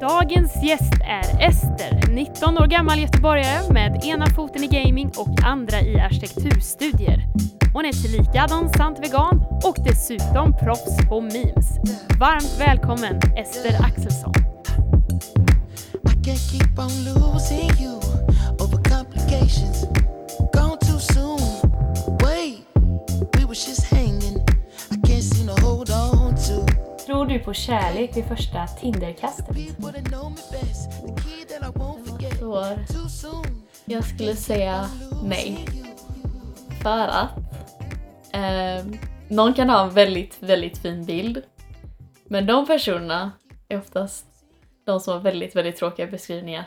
Dagens gäst är Ester, 19 år gammal göteborgare med ena foten i gaming och andra i arkitekturstudier. Hon är tillika dansant vegan och dessutom proffs på memes. Varmt välkommen Ester Axelsson. I du på kärlek vid första Tinderkastet? jag skulle säga nej. För att eh, någon kan ha en väldigt, väldigt fin bild. Men de personerna är oftast de som har väldigt, väldigt tråkiga beskrivningar.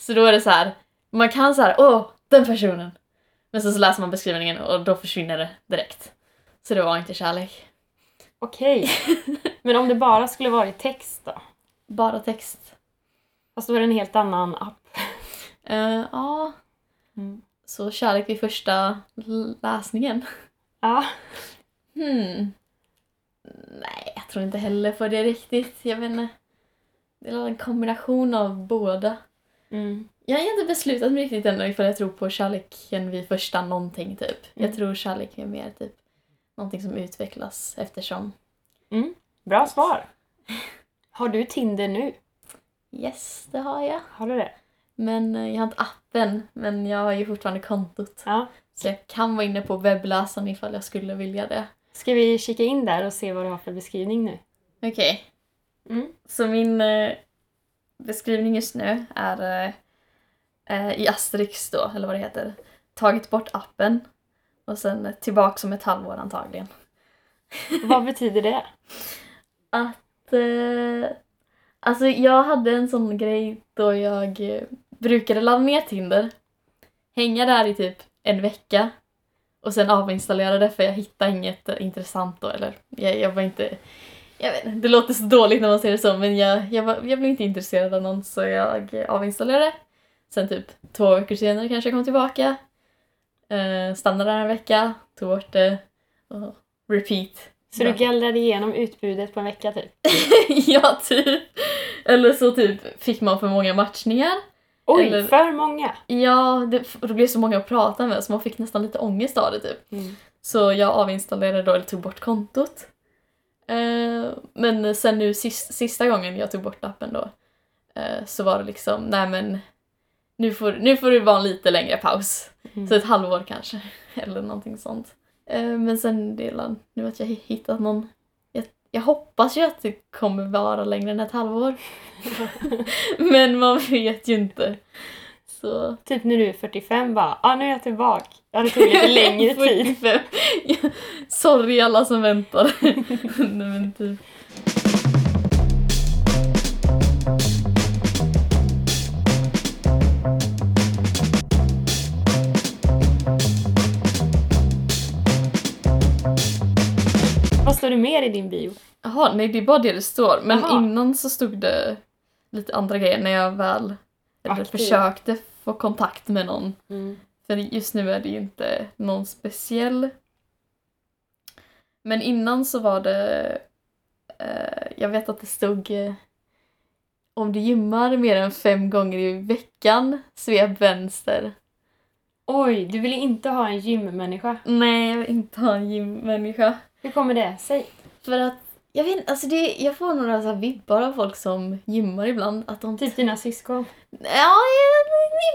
Så då är det så här, man kan så här, åh, den personen. Men sen så läser man beskrivningen och då försvinner det direkt. Så det var inte kärlek. Okej. Men om det bara skulle varit text då? Bara text. Fast då är det en helt annan app. Eh, ja. Mm. Så kärlek vid första läsningen. Ja. Hmm. Nej, jag tror inte heller på det riktigt. Jag vet inte. Det är en kombination av båda. Mm. Jag har inte beslutat mig riktigt ännu ifall jag tror på kärleken vid första någonting typ. Jag Mm. tror kärlek är mer typ någonting som utvecklas eftersom. Bra svar. Har du Tinder nu? Yes, det har jag. Har du det? Men eh, jag har inte appen, men jag har ju fortfarande kontot. Ja. Så jag kan vara inne på webbläsaren ifall jag skulle vilja det. Ska vi kika in där och se vad du har för beskrivning nu? Okej. Mm. Så min eh, beskrivning just nu är eh, eh, i Asterix då, eller vad det heter. Tagit bort appen och sen tillbaka som ett halvår antagligen. Vad betyder det? Att... Eh, alltså jag hade en sån grej då jag eh, brukade ladda ner Tinder. Hänga där i typ en vecka. Och sen avinstallera det för jag hittade inget intressant då. Eller jag, jag var inte... Jag vet inte, det låter så dåligt när man säger det så men jag, jag, var, jag blev inte intresserad av någon så jag eh, avinstallerade. Sen typ två veckor senare kanske jag kom tillbaka. Eh, stannade där en vecka, tog bort det och repeat. Så du gallrade igenom utbudet på en vecka typ? ja, typ. Eller så typ fick man för många matchningar. Oj, Eller- för många! Ja, det, det blev så många att prata med så man fick nästan lite ångest av det typ. Mm. Så jag avinstallerade då, eller tog bort kontot. Eh, men sen nu sist, sista gången jag tog bort appen då eh, så var det liksom, nej men nu får, nu får det vara en lite längre paus. Mm. Så ett halvår kanske, eller någonting sånt. Eh, men sen delar nu att jag hittat någon jag, jag hoppas ju att det kommer vara längre än ett halvår. men man vet ju inte. Så... Typ när du är 45 bara, ja ah, nu är jag tillbaka. Ja, det tog lite längre tid. 45. Ja, Sorry alla som väntar. Nej, men typ. Vad står det mer i din bio? Jaha, nej det är bara det det står. Men Jaha. innan så stod det lite andra grejer när jag väl eller försökte få kontakt med någon. Mm. För just nu är det ju inte någon speciell. Men innan så var det... Eh, jag vet att det stod... Eh, om du gymmar mer än fem gånger i veckan, svep vänster. Oj, du vill inte ha en gymmänniska. Nej, jag vill inte ha en gymmänniska. Hur kommer det sig? För att, jag vet alltså det, jag får några så vibbar av folk som gymmar ibland. Att de Typ dina syskon. Ja,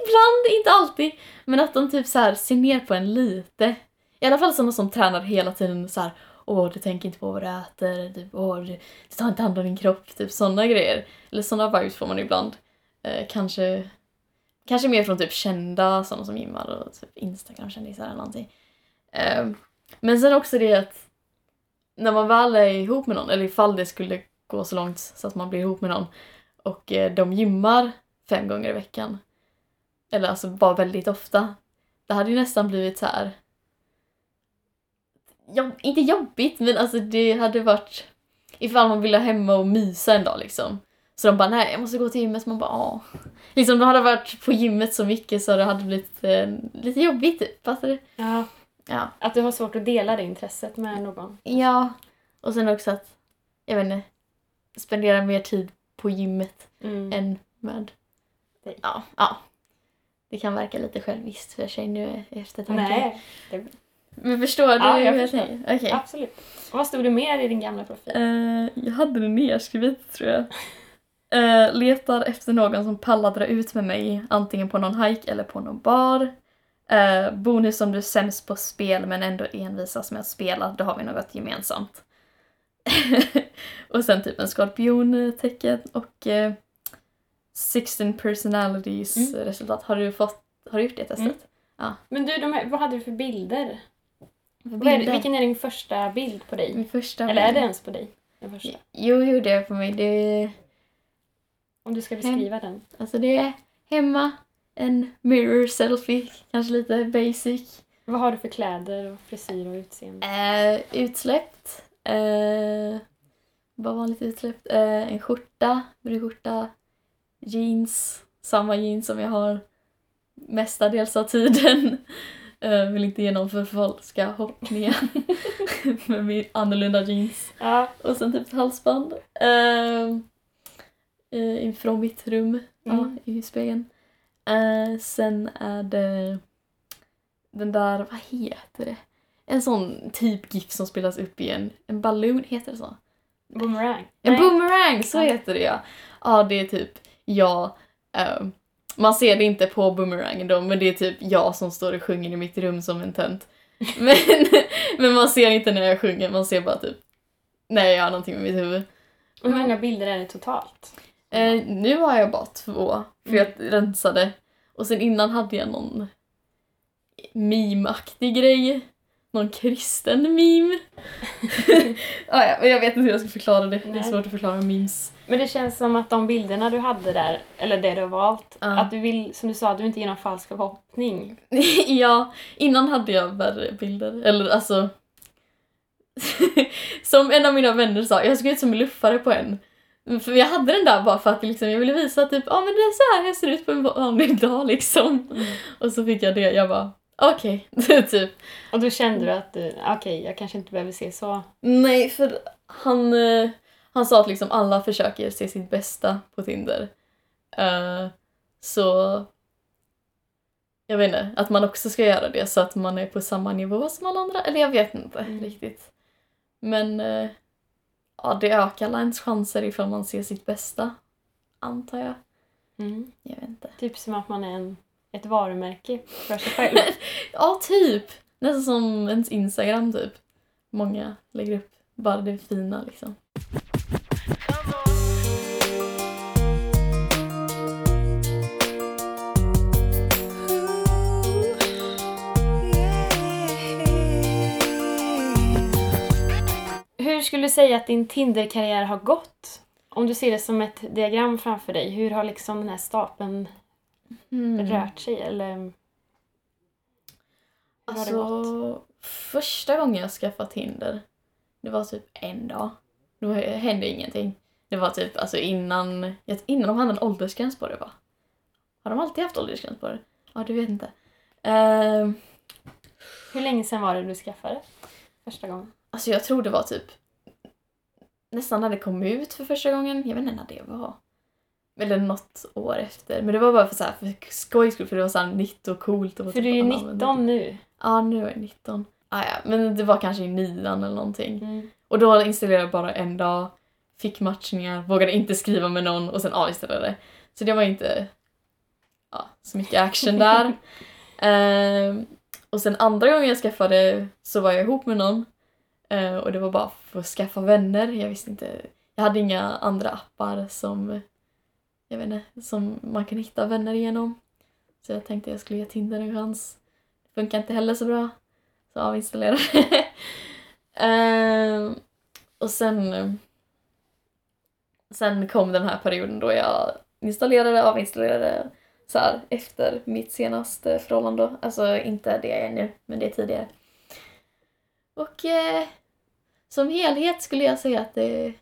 ibland, inte alltid. Men att de typ så här ser ner på en lite. I alla fall sådana som tränar hela tiden så här. Åh, du tänker inte på vad du äter. Typ, Åh, du, du tar inte hand om din kropp. Typ sådana grejer. Eller sådana vibes får man ibland. Eh, kanske, kanske mer från typ kända, sådana som gymmar och typ Instagram-kändisar eller någonting. Eh, men sen också det att när man väl är ihop med någon, eller ifall det skulle gå så långt så att man blir ihop med någon och eh, de gymmar fem gånger i veckan. Eller alltså bara väldigt ofta. Det hade ju nästan blivit så här. Jobb, inte jobbigt men alltså det hade varit ifall man ville hemma och mysa en dag liksom. Så de bara nej jag måste gå till gymmet. Så man bara ja. Liksom de hade varit på gymmet så mycket så det hade blivit eh, lite jobbigt typ. Fattar du? Ja. Ja. Att du har svårt att dela det intresset med någon. Ja. Och sen också att, jag vet inte, spendera mer tid på gymmet Mm. än med Dig. Ja, ja. Det kan verka lite själviskt för sig nu efter tanken. Nej, det, Men förstår du Ja, jag hur förstår. tänker? Okej. absolut. Och vad stod det mer i din gamla profil? Eh, jag hade det nedskrivet tror jag. Eh, letar efter någon som pallar dra ut med mig antingen på någon hike eller på någon bar. Uh, bonus om du är sämst på spel men ändå envisas med att spela, då har vi något gemensamt. och sen typ en skorpiontecken och uh, 16 personalities Mm. resultat. Har du, fått, har du gjort det testet? Mm. Men du, de här, vad hade du för bilder? Vad är, bilder? vilken är din första bild på dig? Min första Eller är det bild. ens på dig? Den första? Jo, jo, det är på mig. Det Om du ska beskriva den. Alltså det är hemma, en mirror selfie, kanske lite basic. Vad har du för kläder och frisyr och utseende? Eh, utsläppt. Eh, bara vanligt utsläppt. Eh, en skjorta, brudskjorta, jeans, samma jeans som jag har mestadels av tiden. Eh, vill inte ge någon för falska hoppningar med min annorlunda jeans. Ja. Och sen typ halsband. Eh, eh, från mitt rum, ja, Mm. i spegeln. Eh, sen är det den där, vad heter det? En sån typ GIF som spelas upp i en, balloon, heter det så? Boomerang? En Nej. boomerang, så heter det ja. Ja, det är typ jag. eh, man ser det inte på boomerangen då, men det är typ jag som står och sjunger i mitt rum som en tönt. Men, men man ser inte när jag sjunger, man ser bara typ när jag gör någonting med mitt huvud. Och hur många bilder är det totalt? Eh, nu har jag bara två, för jag rensade. Och sen innan hade jag någon meme-aktig grej. Någon kristen meme. ah, ja, men jag vet inte hur jag ska förklara det. Det är Nej. svårt att förklara memes. Men det känns som att de bilderna du hade där, eller det du har valt, Ja. att du vill, som du sa, du inte ger någon falsk förhoppning. ja, innan hade jag värre bilder. Eller alltså... som en av mina vänner sa, jag såg ut som en luffare på en. För jag hade den där bara för att liksom, jag ville visa typ, ja ah, men det är så här jag ser ut på en vanlig dag liksom. Och så fick jag det, jag bara okej, typ. Och då kände du att du, okej, jag kanske inte behöver se så. Nej, för han, eh, han sa att liksom alla försöker se sitt bästa på Tinder. Eh, så jag vet inte, att man också ska göra det så att man är på samma nivå som alla andra. Eller jag vet inte Mm. riktigt. Men eh, ja, det ökar ens chanser ifall man ser sitt bästa. Antar jag. Mm. Jag vet inte. Typ som att man är en, ett varumärke för sig själv. Ja, typ. Nästan som ens Instagram typ. Många lägger upp bara det fina liksom. Hur skulle du säga att din Tinder-karriär har gått? Om du ser det som ett diagram framför dig, hur har liksom den här stapeln Mm. rört sig? Eller Alltså, första gången jag skaffade Tinder, det var typ en dag. Då hände ingenting. Det var typ alltså innan, innan de hade en åldersgräns på det va? Har de alltid haft åldersgräns på det? Ja, du vet inte. Ehm, hur länge sedan var det du skaffade första gången? alltså jag tror det var typ nästan när det kom ut för första gången. Jag vet inte när det var. Eller något år efter. Men det var bara för, så här, för skojs skull, för det var så här nytt och coolt. Och För du är ju alla använde det. 19 nu. Ja, nu är jag 19. Ah, ja, men det var kanske i nian eller någonting. Mm. Och då installerade jag bara en dag, fick matchningar, vågade inte skriva med någon och sen avinstallerade. Så det var inte ja, så mycket action där. Ehm, och sen andra gången jag skaffade så var jag ihop med någon. Eh, och det var bara för att skaffa vänner. Jag visste inte, jag hade inga andra appar som, jag vet inte, som man kan hitta vänner genom. Så jag tänkte jag skulle ge Tinder en chans. Det funkar inte heller så bra. Så avinstallerade eh, och sen, sen kom den här perioden då jag installerade, avinstallerade så här efter mitt senaste förhållande. Alltså inte det jag är nu, men det är tidigare. Och eh, som helhet skulle jag säga att det,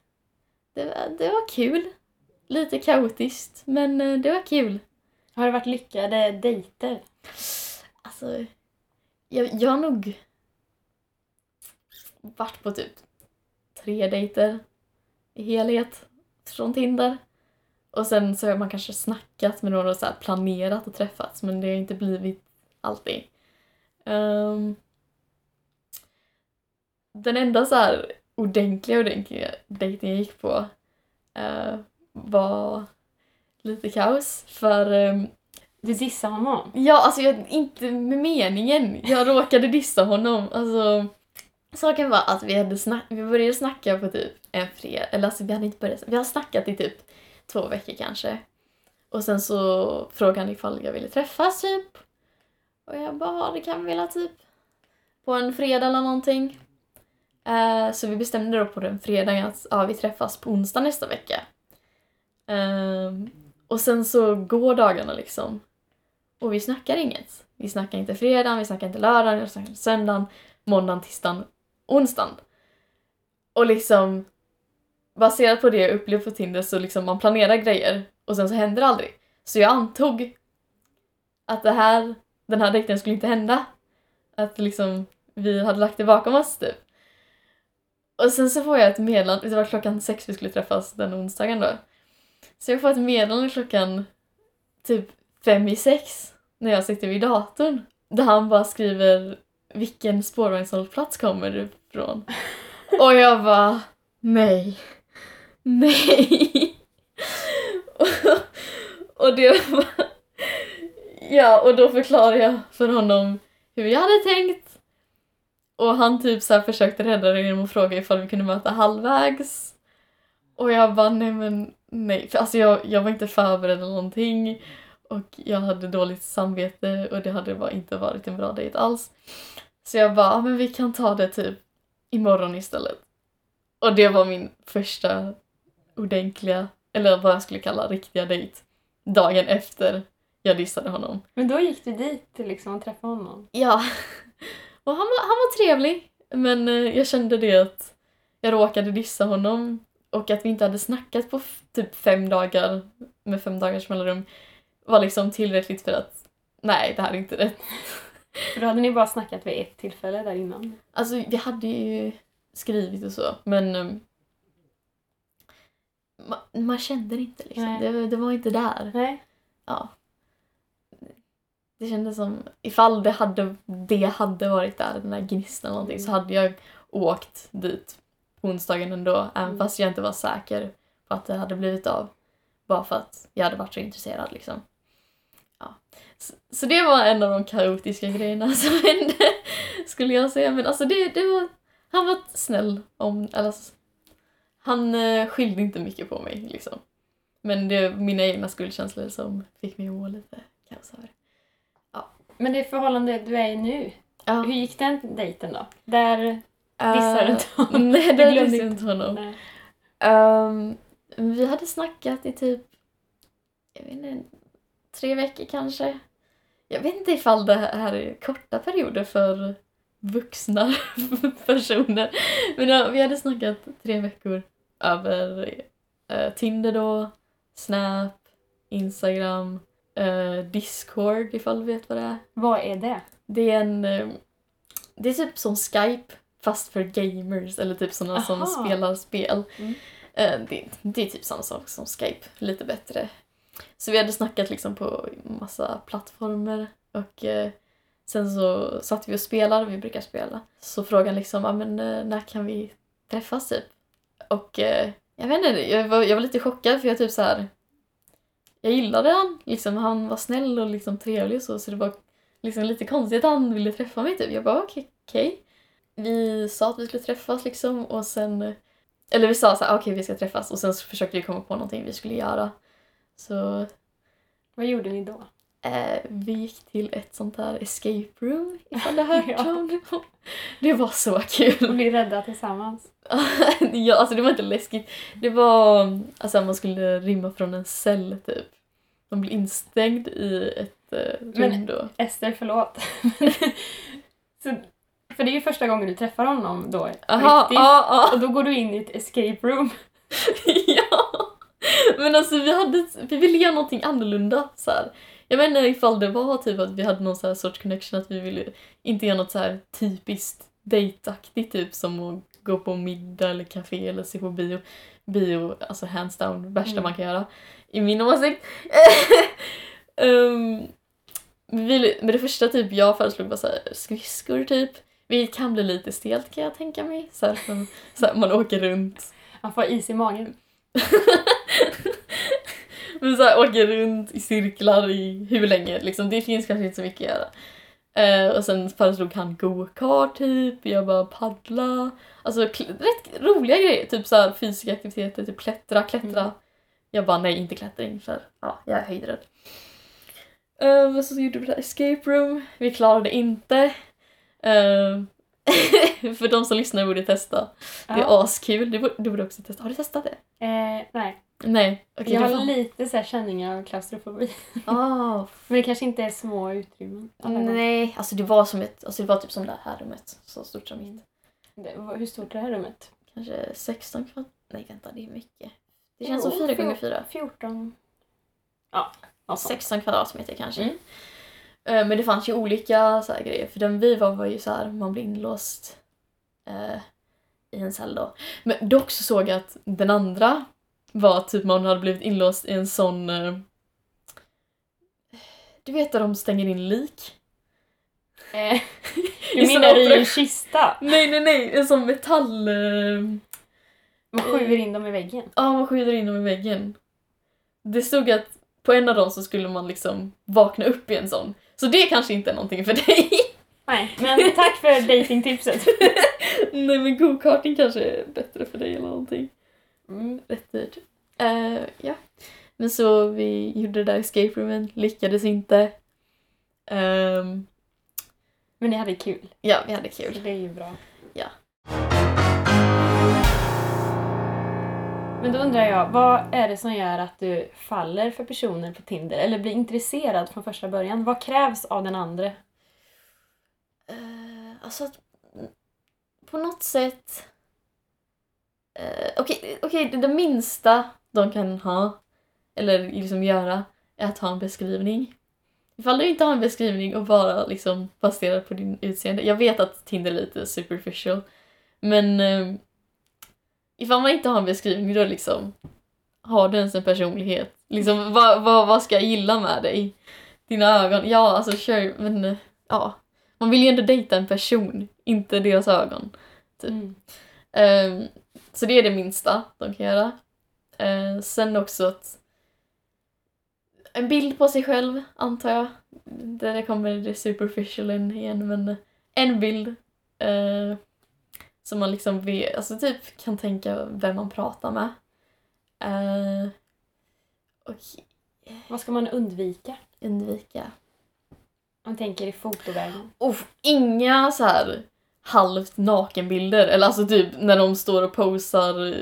det, var- det var kul. Lite kaotiskt, men eh, det var kul. Har det varit lyckade dejter? Alltså, jag, jag har nog varit på typ tre dejter i helhet från Tinder. Och sen så har man kanske snackat med några och så här planerat att träffas men det har inte blivit alltid. Ehm, den enda så här ordentliga, ordentliga dejten jag gick på eh, var lite kaos för ehm, Du dissade honom. Ja, alltså jag, inte med meningen. Jag råkade dissa honom. Alltså, saken var att vi, hade snack, vi började snacka på typ en fredag. Eller alltså vi hade inte börjat. Vi har snackat i typ två veckor kanske. Och sen så frågade han ifall jag ville träffas typ. Och jag bara, "Ja, det kan vi väl typ. På en fredag eller någonting. Eh, så vi bestämde då på den fredagen att ja, vi träffas på onsdag nästa vecka. Ehm, och sen så går dagarna liksom. Och vi snackar inget. Vi snackar inte fredagen, vi snackar inte lördagen, vi snackar inte söndagen, måndagen, tisdagen, onsdagen. Och liksom baserat på det jag upplevt på Tinder så liksom man planerar grejer och sen så händer det aldrig. Så jag antog att det här, den här dejten skulle inte hända. Att liksom vi hade lagt det bakom oss typ. Och sen så får jag ett meddelande, det var klockan sex vi skulle träffas den onsdagen då. Så jag får ett meddelande klockan typ fem i sex när jag sitter vid datorn. Där han bara skriver vilken spårvagnshållplats kommer du ifrån? Och jag bara nej, nej. Och, och det var... Ja, och då förklarade jag för honom hur jag hade tänkt. Och han typ så försökte rädda det genom att fråga ifall vi kunde möta halvvägs. Och jag bara nej men nej, för alltså jag, jag var inte förberedd eller någonting. Och jag hade dåligt samvete och det hade bara inte varit en bra dejt alls. Så jag bara, ja men vi kan ta det typ imorgon istället. Och det var min första ordentliga, eller vad jag skulle kalla riktiga dejt. Dagen efter jag dissade honom. Men då gick du dit liksom och träffade honom. Ja. Och han var, han var trevlig. Men eh, jag kände det att jag råkade dissa honom och att vi inte hade snackat på typ fem dagar med fem dagars mellanrum var liksom tillräckligt för att nej, det här är inte rätt. För då hade ni bara snackat vid ett tillfälle där innan. Alltså vi hade ju skrivit och så men um, man, man kände det inte liksom. Det, det var inte där. Nej. Ja. Det kändes som ifall det hade, det hade varit där, den där gnistan eller någonting, så hade jag åkt dit på onsdagen ändå, även Mm. fast jag inte var säker på att det hade blivit av. Bara för att jag hade varit så intresserad liksom. Ja. Så, så det var en av de kaotiska grejerna som hände, skulle jag säga. Men alltså det, det var, han var snäll om, eller s- han eh, skyllde inte mycket på mig liksom. Men det är mina egna skuldkänslor som fick mig att må lite kaos över. Men det förhållande du är i nu, Ja. hur gick den dejten då? Där dissade du inte honom? Nej, Du det glömde dissade inte honom. Nej. Ehm, vi hade snackat i typ, jag vet inte, tre veckor kanske. Jag vet inte ifall det här är korta perioder för vuxna personer. Men ja, vi hade snackat tre veckor över eh, Tinder då, Snap, Instagram, eh, Discord ifall du vet vad det är. Vad är det? Det är en... eh, Det är typ som Skype fast för gamers eller typ sådana som Aha. spelar spel. Mm. Eh, Det, det är typ samma sak som Skype, lite bättre. Så vi hade snackat liksom på massa plattformar och eh, sen så satt vi och spelade, vi brukar spela. Så frågade han liksom, ah, men eh, när kan vi träffas typ? Och eh, jag vet inte, jag var, jag var lite chockad för jag typ så här. Jag gillade han, liksom han var snäll och liksom trevlig och så, så det var liksom lite konstigt att han ville träffa mig typ. Jag bara okej, okej. Vi sa att vi skulle träffas liksom och sen eller vi sa så här, okej vi ska träffas och sen försökte vi komma på någonting vi skulle göra. Så Vad gjorde ni då? Eh, vi gick till ett sånt här escape room ifall du har hört Ja. om det. Det var så Och kul. bli rädda tillsammans? ja, alltså det var inte läskigt. Det var alltså man skulle rymma från en cell typ. Man blev instängd i ett eh, rum Men- då. Ester, förlåt. Så, för det är ju första gången du träffar honom då. Aha, riktigt. ja, ja. Och då går du in i ett escape room. ja! Men alltså vi, hade, vi ville göra någonting annorlunda. Så här. Jag vet inte ifall det var typ att vi hade någon så sorts connection att vi ville inte göra något så här typiskt dejtaktigt typ som att gå på middag eller café eller se på bio. Bio, alltså hands down, värsta Mm. man kan göra. I min åsikt. um, vi, men det första typ jag föreslog var så här, skridskor typ. Vilket kan bli lite stelt kan jag tänka mig. Så här, som, så här, man åker runt. Man får is i magen. Men så här, åker runt i cirklar i hur länge liksom. Det finns kanske inte så mycket att göra. Eh, och sen föreslog han go-kart typ, jag bara paddla. Alltså rätt roliga grejer, typ så här fysiska aktiviteter, typ klättra, klättra. Mm. Jag bara nej, inte klättring för ja, jag är höjdrädd. Men så gjorde vi det här escape room, vi klarade inte. Eh, för de som lyssnar borde testa. Det är Ja. askul, du borde också testa. Har du testat det? Eh, nej, Nej, okej. jag har får- lite så här känningar av klaustrofobi. Ah, Men det kanske inte är små utrymmen. gånger. Nej, alltså det var som ett, alltså det var typ som det här rummet. Så stort som mitt. Vad- hur stort är det här rummet? Kanske 16 kvadrat. Nej vänta, det är mycket. Det känns som Jo, 4 gånger 4 14. Ja, sånt. 16 kvadratmeter kanske. Mm. Eh, Men det fanns ju olika så här grejer. För den vi var var ju så här, man blev inlåst eh, i en cell då. Men dock så såg jag att den andra var typ man hade blivit inlåst i en sån... Eh, du vet där de stänger in lik? Eh, du menar i en kista? Nej, nej, nej! En sån metall... Eh, Man skjuter in dem i väggen. Ja, man skjuter in dem i väggen. Det stod att på en av dem så skulle man liksom vakna upp i en sån. Så det kanske inte är någonting för dig. Nej, men tack för datingtipset. Nej men go-karting kanske är bättre för dig eller någonting. Mm. Rätt dyrt. Eh, ja. Men så vi gjorde det där escape roomen, lyckades inte. Ehm, Men ni hade kul. ja, vi hade kul. Det är ju bra. Ja. Men då undrar jag, vad är det som gör att du faller för personer på Tinder? Eller blir intresserad från första början? Vad krävs av den andra? Uh, alltså, att- på något sätt... eh, Okej, okej, det, det minsta de kan ha, eller liksom göra, är att ha en beskrivning. Ifall du inte har en beskrivning och bara liksom baserar på din utseende. Jag vet att Tinder är lite superficial, men uh, ifall man inte har en beskrivning då liksom, har du ens en personlighet? Liksom, vad, vad, vad ska jag gilla med dig? Dina ögon? Ja, alltså sure, men eh, ja. Man vill ju ändå dejta en person, inte deras ögon. Typ. Mm. Ehm, så det är det minsta de kan göra. Eh, sen också att en bild på sig själv, antar jag. Där kommer det superficial in igen, men en bild eh, som man liksom vet, alltså typ kan tänka vem man pratar med. Eh, och Vad ska man undvika? undvika man tänker i fotovägen. Uff, inga så här halvt nakenbilder eller alltså typ när de står och posar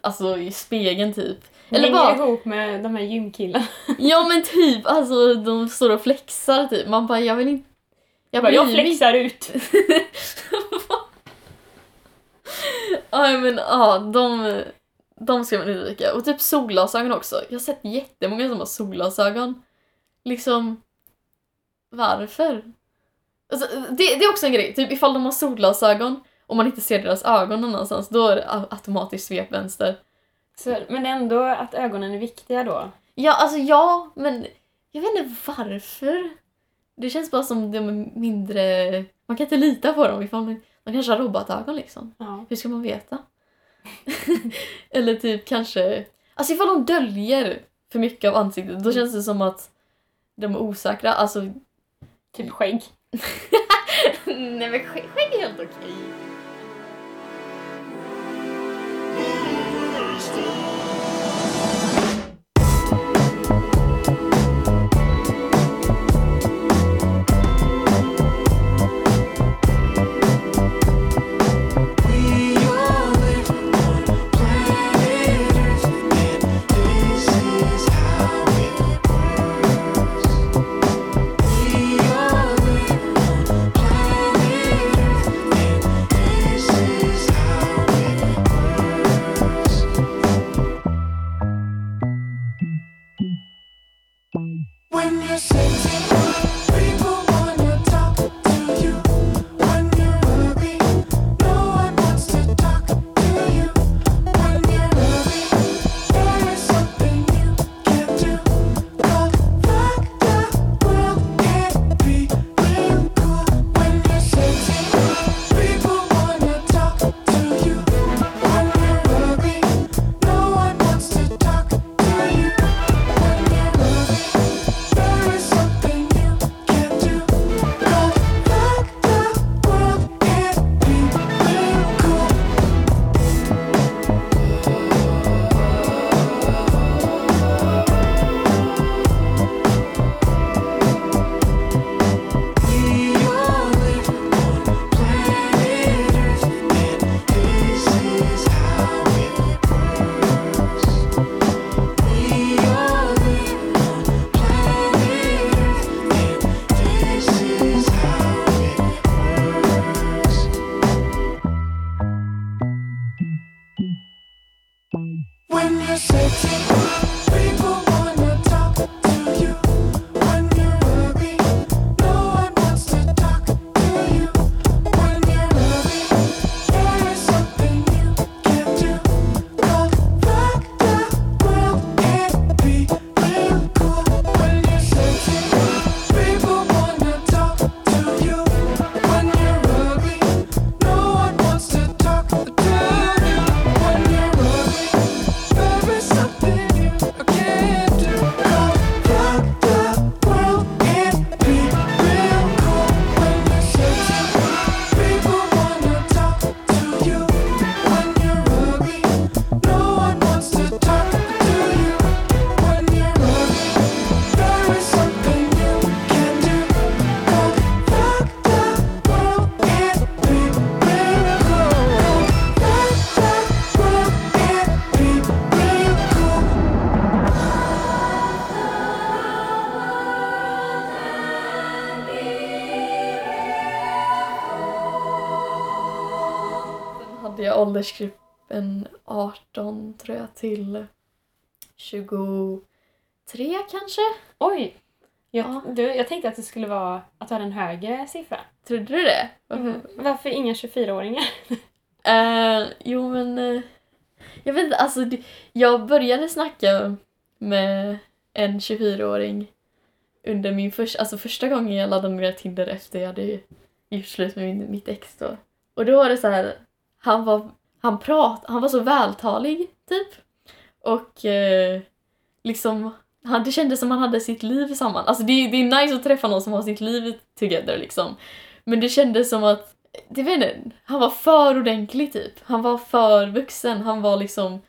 alltså i spegeln typ. Eller Hänger bara, ihop med de här gymkillarna. ja men typ alltså de står och flexar typ. Man bara jag vill inte. Jag, bara, jag flexar ut. Ja men ja, de, de ska man undvika. Och typ solglasögon också. Jag har sett jättemånga som har solglasögon. Liksom, varför? Alltså, det, det är också en grej, typ ifall de har solglasögon och man inte ser deras ögon någon annanstans, då är det automatiskt svep vänster. Så, men ändå att ögonen är viktiga då. Ja, alltså ja, men jag vet inte varför. Det känns bara som de är mindre... Man kan inte lita på dem ifall de, de kanske har robotögon liksom. Ja. Hur ska man veta? Eller typ kanske... Alltså ifall de döljer för mycket av ansiktet då känns det som att de är osäkra. Alltså... Typ skägg. Nej men skägg, är helt okej. Okay. Åldersgruppen 18 tror jag till 23 kanske? Oj! Jag, Ja. du, jag tänkte att det skulle vara att du hade en högre siffra. Trodde du det? Varför? Varför inga 24-åringar? Eh, jo men... eh, jag vet inte, alltså jag började snacka med en 24-åring under min första, alltså första gången jag laddade ner Tinder efter jag hade gjort slut med min, mitt ex då. Och då var det så här, han var, han prat, han var så vältalig typ. Och eh, liksom, han, det kändes som han hade sitt liv samman. Alltså det, är- det är nice att träffa någon som har sitt liv together liksom. Men det kändes som att det vet inte, han var för ordentlig typ. Han var för vuxen. Han var liksom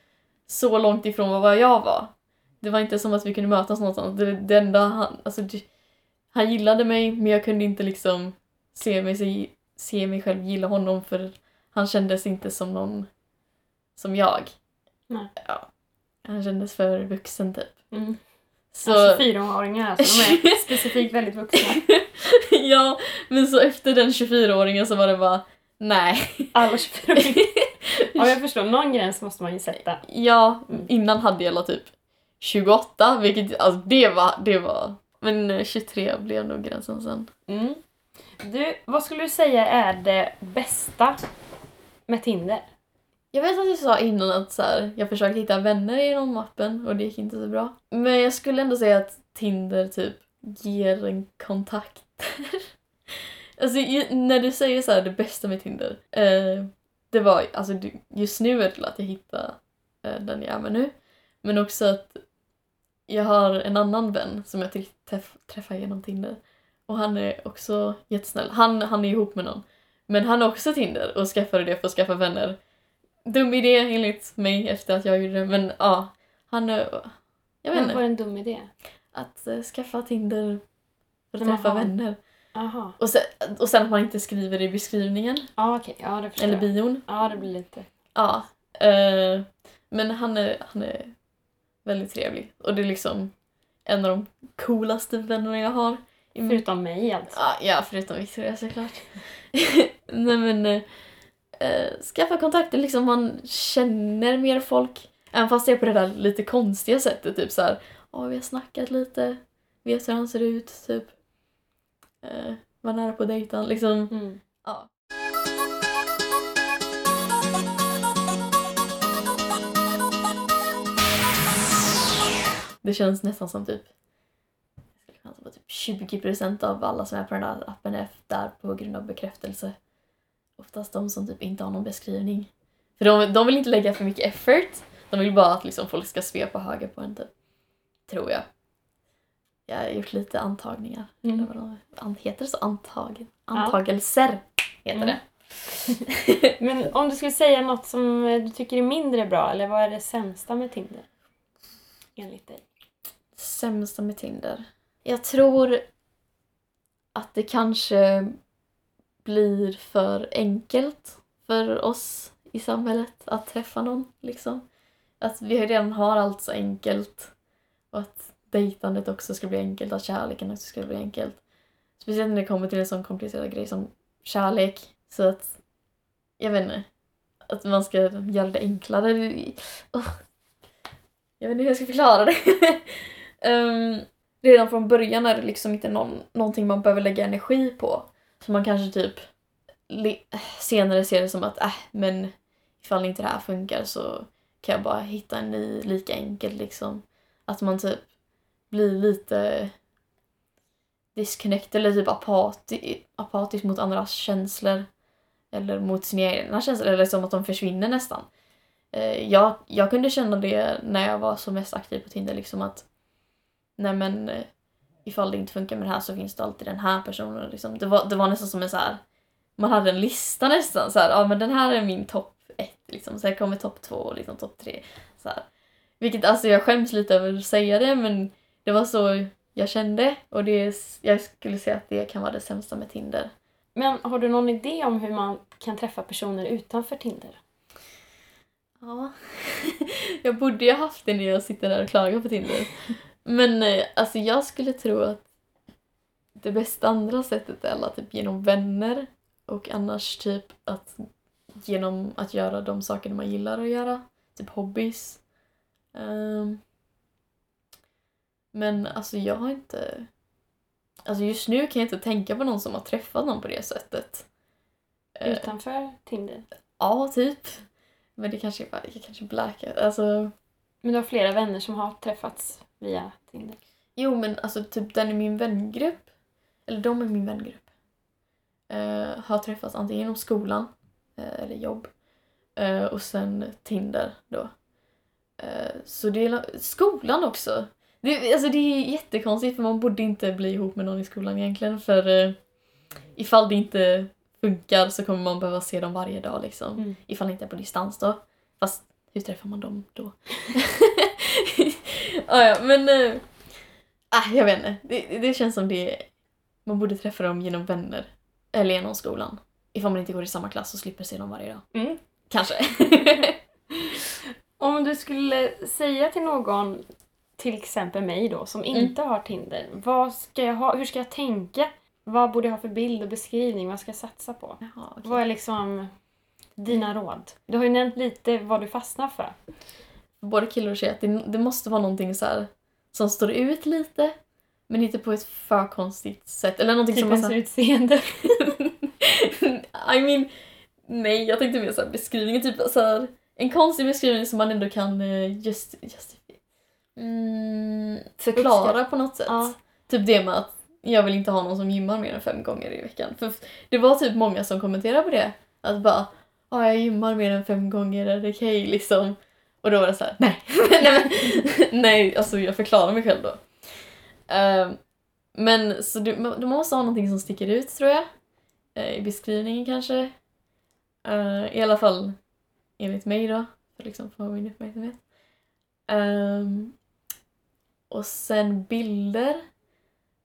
så långt ifrån vad jag var. Det var inte som att vi kunde mötas någonstans. Det, det enda han, alltså, det, han gillade mig men jag kunde inte liksom se mig, se, se mig själv gilla honom för han kändes inte som någon som jag. Nej. Ja. Han kändes för vuxen typ. Mm. Så... Så... 24-åringar, alltså, de är specifikt väldigt vuxna. ja, men så efter den 24-åringen så var det bara nej. Alla 24-åringar. Ja, jag förstår. Någon gräns måste man ju sätta. Ja, innan hade jag typ 28, vilket alltså det var, det var, men eh, 23 blev nog gränsen sen. Mm. Du, vad skulle du säga är det bästa med Tinder? Jag vet att jag sa innan att så här, jag försökte hitta vänner genom appen och det gick inte så bra. Men jag skulle ändå säga att Tinder typ ger en kontakter. alltså när du säger så här, det bästa med Tinder. Eh, det var, alltså just nu är det att jag hittade eh, den jag är med nu. Men också att jag har en annan vän som jag träff- träff- träffar genom Tinder. Och han är också jättesnäll. Han, han är ihop med någon. Men han har också Tinder och skaffade det för att skaffa vänner. Dum idé enligt mig efter att jag gjorde det. Men ja, han är... Jag vet Vad var inte. en dum idé? Att eh, skaffa Tinder för att Jaha. träffa vänner. Jaha. Och sen, och sen att man inte skriver det i beskrivningen. Ja, okej. Ja, det Eller bion. Ja, det blir lite... Ja. Eh, men han är, han är väldigt trevlig. Och det är liksom en av de coolaste vännerna jag har. Min- Förutom mig alltså. Ja, ja förutom Victoria såklart. Nej men, eh, eh, skaffa kontakter liksom, man känner mer folk. Även fast det är på det där lite konstiga sättet, typ så här, ja vi har snackat lite, vet hur han ser ut, typ. Eh, var nära på dejten, liksom. Mm. Ja. Det känns nästan som typ på typ 20% av alla som är på den där appen är där på grund av bekräftelse. Oftast de som typ inte har någon beskrivning. För de, de vill inte lägga för mycket effort. De vill bara att liksom folk ska svepa höger på en typ. Tror jag. Jag har gjort lite antagningar. Mm. Eller vad de, heter det så? Antag, antagelser heter Mm. det. Men om du skulle säga något som eh, du tycker är mindre bra, eller vad är det sämsta med Tinder? Enligt dig. Sämsta med Tinder? Jag tror att det kanske blir för enkelt för oss i samhället att träffa någon. Liksom. Att vi redan har allt så enkelt och att dejtandet också ska bli enkelt, att kärleken också ska bli enkelt. Speciellt när det kommer till en sån komplicerad grej som kärlek. Så att, jag vet inte, att man ska göra det enklare. Oh. Jag vet inte hur jag ska förklara det. um, redan från början är det liksom inte någon, någonting man behöver lägga energi på. Så man kanske typ senare ser det som att äh, men ifall inte det här funkar så kan jag bara hitta en ny lika enkelt liksom. Att man typ blir lite Disconnected eller typ apati- apatisk mot andras känslor. Eller mot sina egna känslor, eller som att de försvinner nästan. Eh, jag, jag kunde känna det när jag var som mest aktiv på Tinder, liksom att nej men eh, ifall det inte funkar med det här så finns det alltid den här personen. Liksom. Det, var, det var nästan som en så här, man hade en lista nästan, så här, ja men den här är min topp ett, liksom. sen kommer topp två och liksom topp tre. Så här. Vilket alltså jag skäms lite över att säga det men det var så jag kände och det, jag skulle säga att det kan vara det sämsta med Tinder. Men har du någon idé om hur man kan träffa personer utanför Tinder? Ja, jag borde ju ha haft det när jag sitter där och klagar på Tinder. Men eh, alltså jag skulle tro att det bästa andra sättet är alla typ genom vänner och annars typ att genom att göra de saker man gillar att göra. Typ hobbies. Ehm, men alltså jag har inte... Alltså just nu kan jag inte tänka på någon som har träffat någon på det sättet. Eh, Utanför Tinder. Ja, typ. Men det kanske är bara, jag kanske blackar. Alltså, Men du har flera vänner som har träffats via Tinder. jo men alltså typ den i min vängrupp, eller de i min vängrupp, eh, har träffats antingen genom skolan eh, eller jobb eh, och sen Tinder då. Eh, så det är la- skolan också. Det, alltså det är jättekonstigt för man borde inte bli ihop med någon i skolan egentligen för eh, ifall det inte funkar så kommer man behöva se dem varje dag liksom. Mm. Ifall det inte är på distans då. Fast hur träffar man dem då? ah, ja, men... Äh, ah, jag vet inte. Det, det känns som det... Man borde träffa dem genom vänner. Eller genom skolan. Ifall man inte går i samma klass och slipper se dem varje dag. Mm. Kanske. Om du skulle säga till någon, till exempel mig då, som Mm. inte har Tinder. Vad ska jag ha, hur ska jag tänka? Vad borde jag ha för bild och beskrivning? Vad ska jag satsa på? Jaha, okej. Vad är liksom dina råd? Du har ju nämnt lite vad du fastnar för. Både killar och tjejer, att det, det måste vara någonting så här som står ut lite. Men inte på ett för konstigt sätt. Eller någonting som man så Typ ens utseende. I mean, nej jag tänkte mer såhär beskrivningen, typ så här, en konstig beskrivning som man ändå kan eh, just, just mm, förklara på något sätt. Ja. Typ det med att jag vill inte ha någon som gymmar mer än fem gånger i veckan. För det var typ många som kommenterade på det. Att bara, ja jag gymmar mer än fem gånger, är det okej liksom? Och då var det så här: nej. nej, men, nej, alltså jag förklarar mig själv då. Ehm, men så du, du måste ha någonting som sticker ut tror jag. Eh, I beskrivningen kanske. Eh, I alla fall enligt mig då. För liksom få min uppmärksamhet. Ehm, och sen bilder.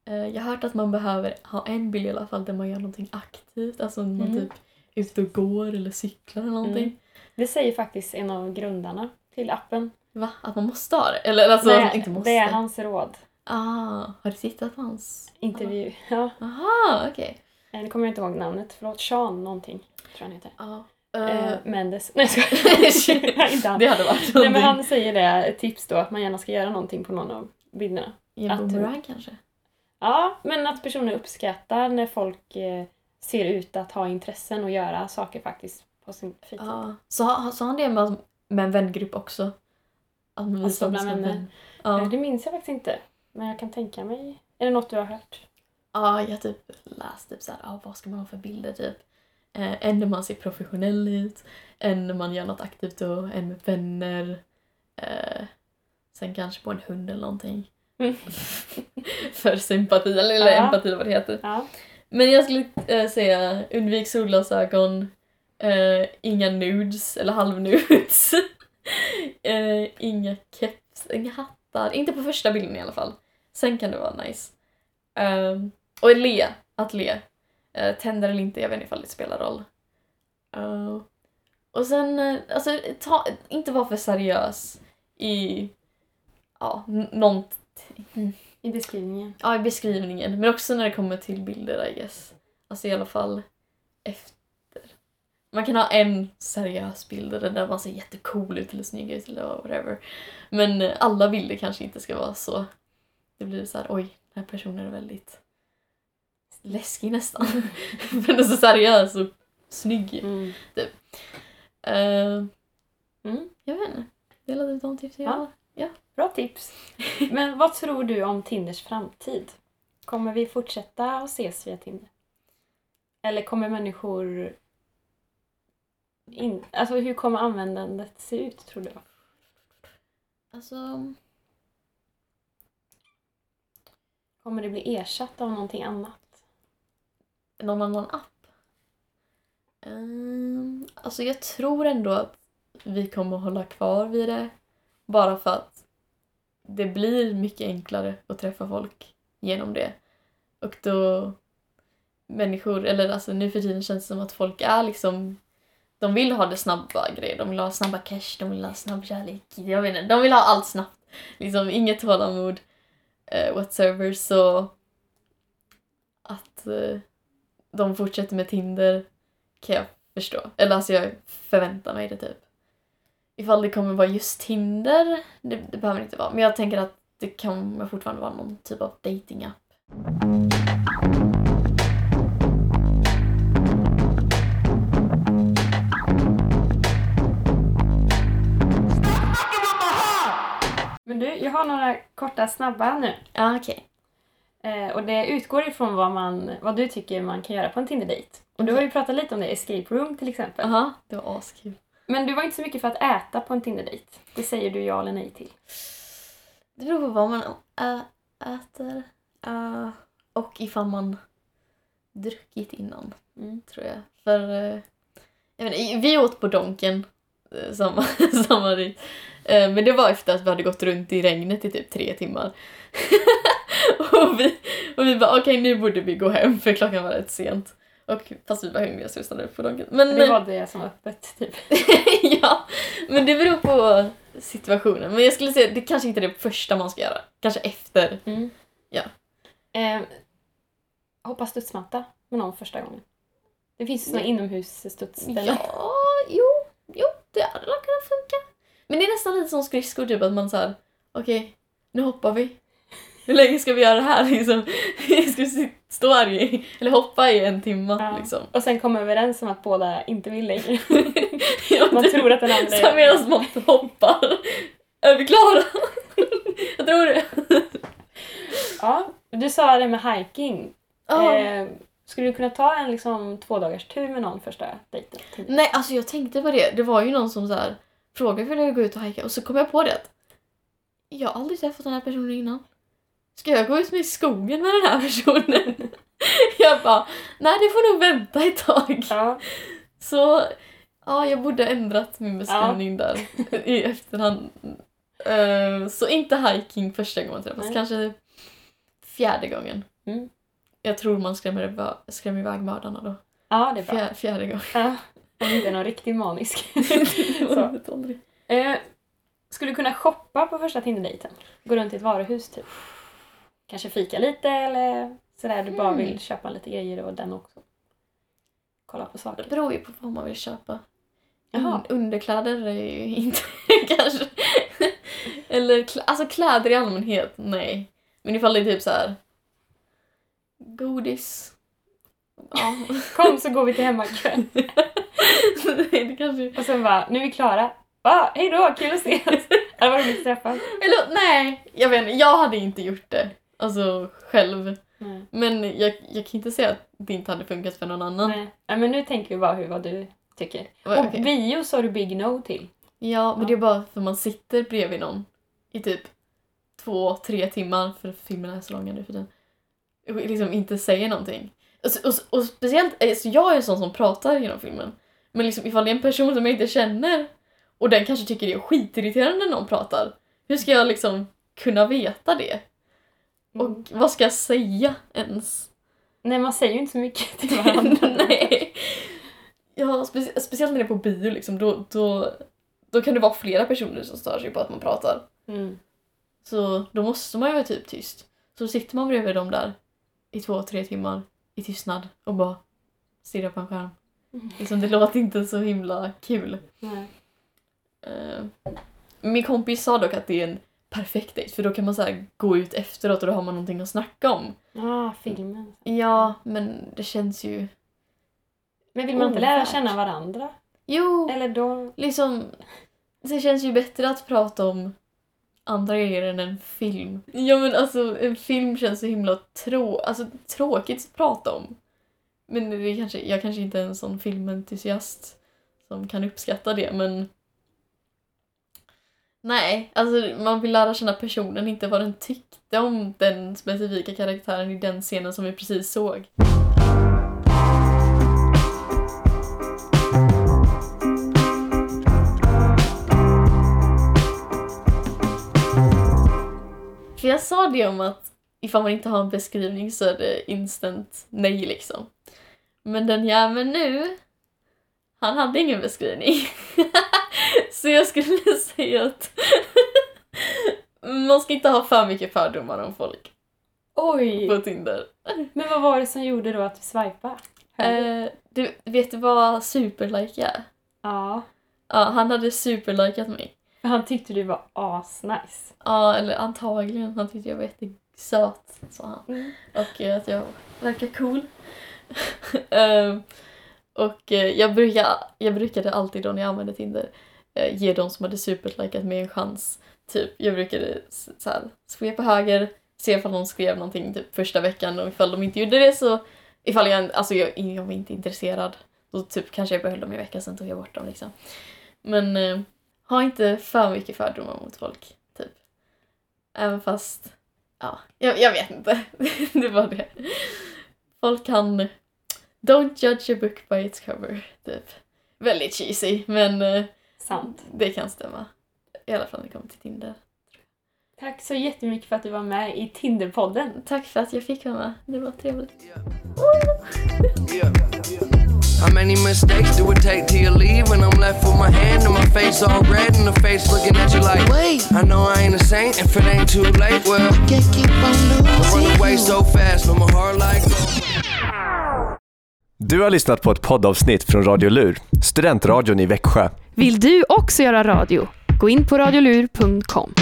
Eh, jag har hört att man behöver ha en bild i alla fall där man gör någonting aktivt. Alltså man Mm. typ ute och går eller cyklar eller någonting. Mm. Det säger faktiskt en av grundarna till appen. Va? Att man måste ha det? Eller alltså Nej, inte måste? Det är hans råd. Ah, har du tittat på hans? Intervju. Ja. Aha, okej. Eh, Nu kommer jag inte ihåg namnet. Förlåt. Sean någonting. Tror han heter. Ja. Eh, Eh, Mendes. Nej jag skojar. Inte han. det hade varit Nej, men han säger det, ett tips då, att man gärna ska göra någonting på någon av bilderna. En att- boomerang kanske? Ja, men att personer uppskattar när folk eh, ser ut att ha intressen och göra saker faktiskt på sin fritid. Ja. Så sa han det med, med en vängrupp också? Att man Alltså bland vänner? vän. Ja. Det minns jag faktiskt inte. Men jag kan tänka mig. Är det något du har hört? ja, jag typ läst typ såhär, ah, vad ska man ha för bilder typ? Eh, en när man ser professionell ut, en när man gör något aktivt och en med vänner. Eh, sen kanske på en hund eller någonting. Mm. för sympati eller, eller Ja. empati vad det heter. Ja. Men jag skulle eh, säga undvik solglasögon, eh, inga nudes eller halvnudes. eh, inga keps, inga hattar. Inte på första bilden i alla fall. Sen kan det vara nice. Ehm, och le, att le. Uh, tänder eller inte, jag vet inte ifall det spelar roll. Eh, och sen, alltså ta, inte vara för seriös i ja, n- någon, I beskrivningen. Ja, i beskrivningen. Men också när det kommer till bilder, I guess. Alltså i alla fall efter. Man kan ha en seriös bild där man ser jättecool ut eller snygg ut eller whatever. Men alla bilder kanske inte ska vara så. Det blir så här, oj, den här personen är väldigt läskig nästan. Men är så seriös och snygg. Mm. Uh, Mm. jag vet inte. Delar du de tipsen jag Ja. har? Bra tips. Men vad tror du om Tinders framtid? Kommer vi fortsätta att ses via Tinder? Eller kommer människor... In... Alltså hur kommer användandet se ut tror du? Alltså, Kommer det bli ersatt av någonting annat? någon annan app? Um, alltså jag tror ändå att vi kommer att hålla kvar vid det. Bara för att det blir mycket enklare att träffa folk genom det. Och då människor, eller alltså nu för tiden känns det som att folk är liksom de vill ha det snabba grejer, de vill ha snabba cash, de vill ha snabb kärlek. Jag vet inte, de vill ha allt snabbt. Liksom inget tålamod uh, whatsoever så att uh, de fortsätter med Tinder kan jag förstå. Eller alltså jag förväntar mig det typ. Ifall det kommer vara just Tinder, det, det behöver det inte vara. Men jag tänker att det kommer fortfarande vara någon typ av dating-app. Jag har några korta snabba nu. Ja, okej. Eh, och det utgår ifrån vad, man, vad du tycker man kan göra på en Tinder-dejt. Och du har ju pratat lite om det, escape room till exempel. Jaha, det var askul. Men du var inte så mycket för att äta på en Tinder-dejt. Det säger du ja eller nej till. Det beror på vad man ä- äter. Uh, och ifall man druckit innan, Mm. tror jag. För eh, jag inte, vi åt på Donken samma, samma dit. Eh, men det var efter att vi hade gått runt i regnet i typ tre timmar. och, vi, och vi bara okej nu borde vi gå hem för klockan var rätt sent. Och fast vi var hungriga så vi stannade upp på Donken. Men, Det var det som var öppet, typ. ja, men det beror på situationen. Men jag skulle säga det kanske inte är det första man ska göra. Kanske efter. Mm. Ja. Eh, hoppa studsmatta med någon första gången. Det finns såna Nej. inomhusstudsställen. Ja, jo, jo, det hade nog kunnat funka. Men det är nästan lite som skridskor, typ att man såhär, okej, nu hoppar vi. Hur länge ska vi göra det här liksom? ska vi stå här i, eller hoppa i en timme Ja. liksom? Och sen komma överens om att båda inte vill längre. Man tror att den andra Så medan man hoppar. Är vi klara? Jag tror det. Ja, du sa det med hiking. Ja. Eh, skulle du kunna ta en liksom, två dagars tur med någon första dejten? Nej, alltså jag tänkte på det. Det var ju någon som så här frågade jag ville gå ut och hajka och så kom jag på det att jag har aldrig träffat den här personen innan. Ska jag gå ut med i skogen med den här personen? jag bara, nej det får nog vänta ett tag. Ja. Så ja, jag borde ha ändrat min beskrivning där i efterhand. Eh, så inte hiking första gången träffas, Nej. kanske fjärde gången. Mm. Jag tror man skrämmer, skrämmer iväg mördarna då. ja, det är bra. Fjär, fjärde gången. Ja. Om inte någon riktigt manisk. Så. Eh, skulle du kunna shoppa på första Tinder-dejten? Gå runt i ett varuhus typ? Kanske fika lite eller sådär du bara Mm. vill köpa lite grejer och den också? Kolla på Det saker. beror ju på vad man vill köpa. Jaha. Un- underkläder är ju inte kanske. Eller kl- alltså kläder i allmänhet, nej. Men ifall det är typ så här godis. Ja. Kom så går vi till hemmakväll. nej, det kanske... Och sen bara, nu är vi klara. Va? Hej då, kul att ses! Det var roligt att träffas. Eller nej, jag vet inte. Jag hade inte gjort det. Alltså själv. Nej. Men jag, jag kan inte säga att det inte hade funkat för någon annan. Nej. Nej, men nu tänker vi bara hur, vad du tycker. Och okej. bio sa du big no till. Ja, men Ja. det är bara för man sitter bredvid någon i typ två, tre timmar, för filmerna är så långa nu för tiden, och liksom inte säger någonting. Och, och, och speciellt, alltså jag är en sån som pratar genom filmen, men liksom ifall det är en person som jag inte känner och den kanske tycker det är skitirriterande när någon pratar, hur ska jag liksom kunna veta det? Mm. Och vad ska jag säga ens? Nej, man säger ju inte så mycket till varandra. Nej. Ja, specie- speciellt när det är på bio liksom, då, då, då kan det vara flera personer som stör sig på att man pratar. Mm. Så då måste man ju vara typ tyst. Så sitter man bredvid dem där i två, tre timmar i tystnad och bara stirrar på en skärm. Liksom, det låter inte så himla kul. Nej. Eh, min kompis sa dock att det är en perfekt dejt för då kan man så här gå ut efteråt och då har man någonting att snacka om. Ah, filmen. Ja, men det känns ju... Men vill man inte lära känna varandra? Jo, Eller då... liksom... Det känns ju bättre att prata om andra grejer än en film. Ja men alltså en film känns så himla trå alltså, tråkigt att prata om. Men det kanske, jag kanske inte är en sån filmentusiast som kan uppskatta det men... Nej, alltså man vill lära känna personen, inte vad den tyckte om den specifika karaktären i den scenen som vi precis såg. För jag sa det om att ifall man inte har en beskrivning så är det instant nej liksom. Men den jäveln nu, han hade ingen beskrivning. så jag skulle säga att man ska inte ha för mycket fördomar om folk Oj! på Tinder. Men vad var det som gjorde då att du swipade? Eh, Du, vet du vad superlike är? Ja. Ja, han hade superlikat mig. Han tyckte du var asnice. Ja, eller antagligen. Han tyckte jag var jättesöt, sa han. Mm. Och att jag verkar cool. Ehm, och eh, jag, brukar, jag brukade alltid då när jag använde Tinder eh, ge de som hade superlikat mig en chans. Typ, jag brukade så här, svepa höger, se ifall de skrev någonting typ första veckan och ifall de inte gjorde det så ifall jag, alltså jag, jag var inte intresserad då typ kanske jag behöll dem i en vecka sen tog jag bort dem liksom. Men eh, ha inte för mycket fördomar mot folk, typ. Även fast, ja, jag, jag vet inte. det var det. Folk kan, don't judge a book by its cover, typ. Väldigt cheesy, men eh, Sant. det kan stämma. I alla fall när det kommer till Tinder. Tack så jättemycket för att du var med i Tinderpodden. Tack för att jag fick vara med. Det var trevligt. Yeah. How many mistakes do it take till you leave when I'm left with my hand and my face all red and the face looking at you like, wait, I know I ain't a saint if it ain't too late. Well, can't keep on losing. Run away so fast, but my heart like. Du har lyssnat på ett poddavsnitt från Radio Lur, studentradion i Växjö. Vill du också göra radio? Gå in på radiolur.com.